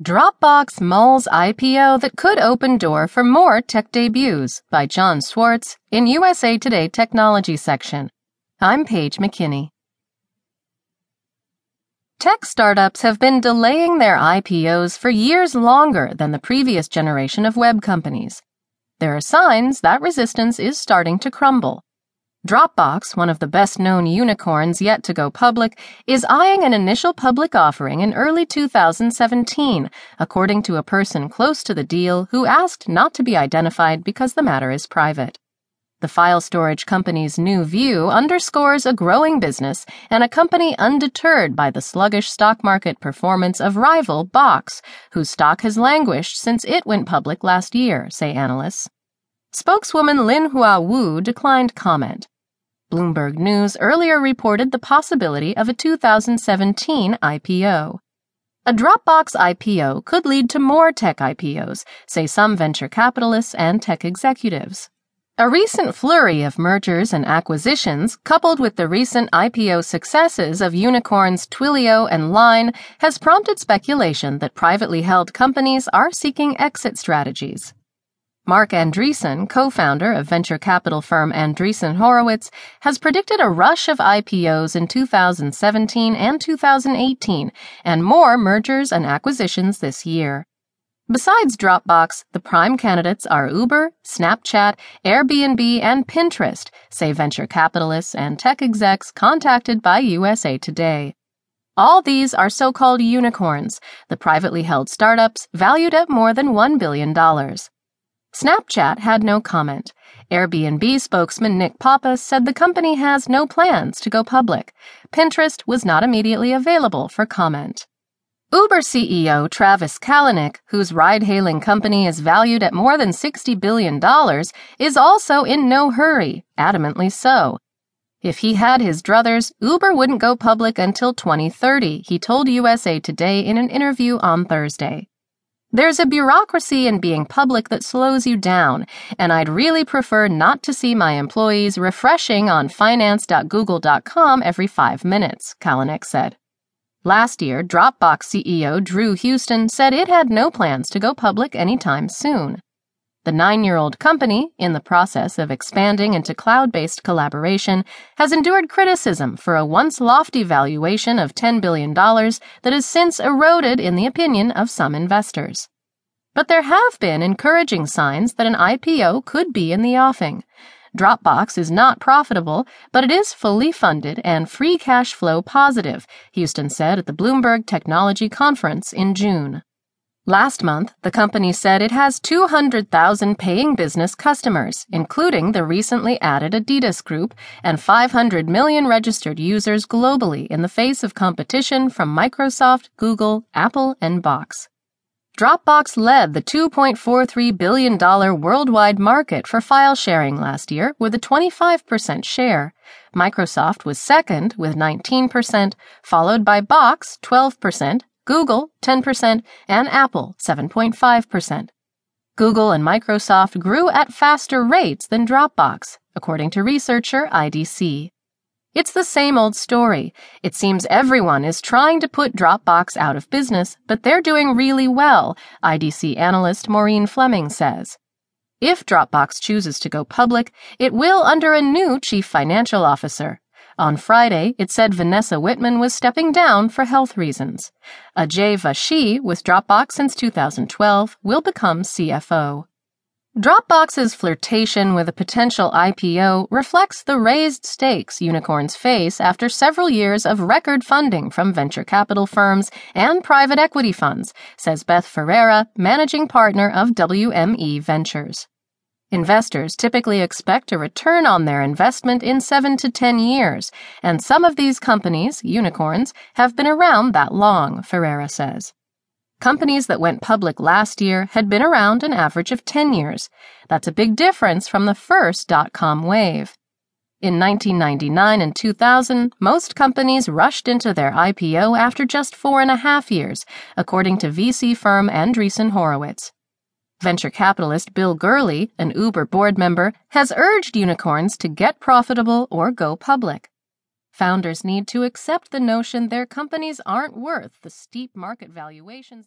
Dropbox mulls IPO that could open door for more tech debuts by Jon Swartz in USA Today Technology section. I'm Paige McKinney. Tech startups have been delaying their IPOs for years longer than the previous generation of web companies. There are signs that resistance is starting to crumble. Dropbox, one of the best known unicorns yet to go public, is eyeing an initial public offering in early 2017, according to a person close to the deal who asked not to be identified because the matter is private. The file storage company's new view underscores a growing business and a company undeterred by the sluggish stock market performance of rival Box, whose stock has languished since it went public last year, say analysts. Spokeswoman Lin Hua Wu declined comment. Bloomberg News earlier reported the possibility of a 2017 IPO. A Dropbox IPO could lead to more tech IPOs, say some venture capitalists and tech executives. A recent flurry of mergers and acquisitions, coupled with the recent IPO successes of unicorns Twilio and Line, has prompted speculation that privately held companies are seeking exit strategies. Marc Andreessen, co founder of venture capital firm Andreessen Horowitz, has predicted a rush of IPOs in 2017 and 2018 and more mergers and acquisitions this year. Besides Dropbox, the prime candidates are Uber, Snapchat, Airbnb, and Pinterest, say venture capitalists and tech execs contacted by USA Today. All these are so called unicorns, the privately held startups valued at more than $1 billion. Snapchat had no comment. Airbnb spokesman Nick Pappas said the company has no plans to go public. Pinterest was not immediately available for comment. Uber CEO Travis Kalanick, whose ride hailing company is valued at more than $60 billion, is also in no hurry, adamantly so. If he had his druthers, Uber wouldn't go public until 2030, he told USA Today in an interview on Thursday. There's a bureaucracy in being public that slows you down, and I'd really prefer not to see my employees refreshing on finance.google.com every five minutes, Kalanick said. Last year, Dropbox CEO Drew Houston said it had no plans to go public anytime soon. The nine year old company, in the process of expanding into cloud based collaboration, has endured criticism for a once lofty valuation of $10 billion that has since eroded in the opinion of some investors. But there have been encouraging signs that an IPO could be in the offing. Dropbox is not profitable, but it is fully funded and free cash flow positive, Houston said at the Bloomberg Technology Conference in June. Last month, the company said it has 200,000 paying business customers, including the recently added Adidas Group, and 500 million registered users globally in the face of competition from Microsoft, Google, Apple, and Box. Dropbox led the $2.43 billion worldwide market for file sharing last year with a 25% share. Microsoft was second with 19%, followed by Box 12%, Google 10%, and Apple 7.5%. Google and Microsoft grew at faster rates than Dropbox, according to researcher IDC. It's the same old story. It seems everyone is trying to put Dropbox out of business, but they're doing really well, IDC analyst Maureen Fleming says. If Dropbox chooses to go public, it will under a new chief financial officer. On Friday, it said Vanessa Wittman was stepping down for health reasons. Ajay Vashee, with Dropbox since 2012, will become CFO. Dropbox's flirtation with a potential IPO reflects the raised stakes unicorns face after several years of record funding from venture capital firms and private equity funds, says Beth Ferreira, managing partner of WME Ventures. Investors typically expect a return on their investment in 7 to 10 years, and some of these companies, unicorns, have been around that long, Ferreira says. Companies that went public last year had been around an average of 10 years. That's a big difference from the first dot com wave. In 1999 and 2000, most companies rushed into their IPO after just four and a half years, according to VC firm Andreessen Horowitz. Venture capitalist Bill Gurley, an Uber board member, has urged unicorns to get profitable or go public. Founders need to accept the notion their companies aren't worth the steep market valuations they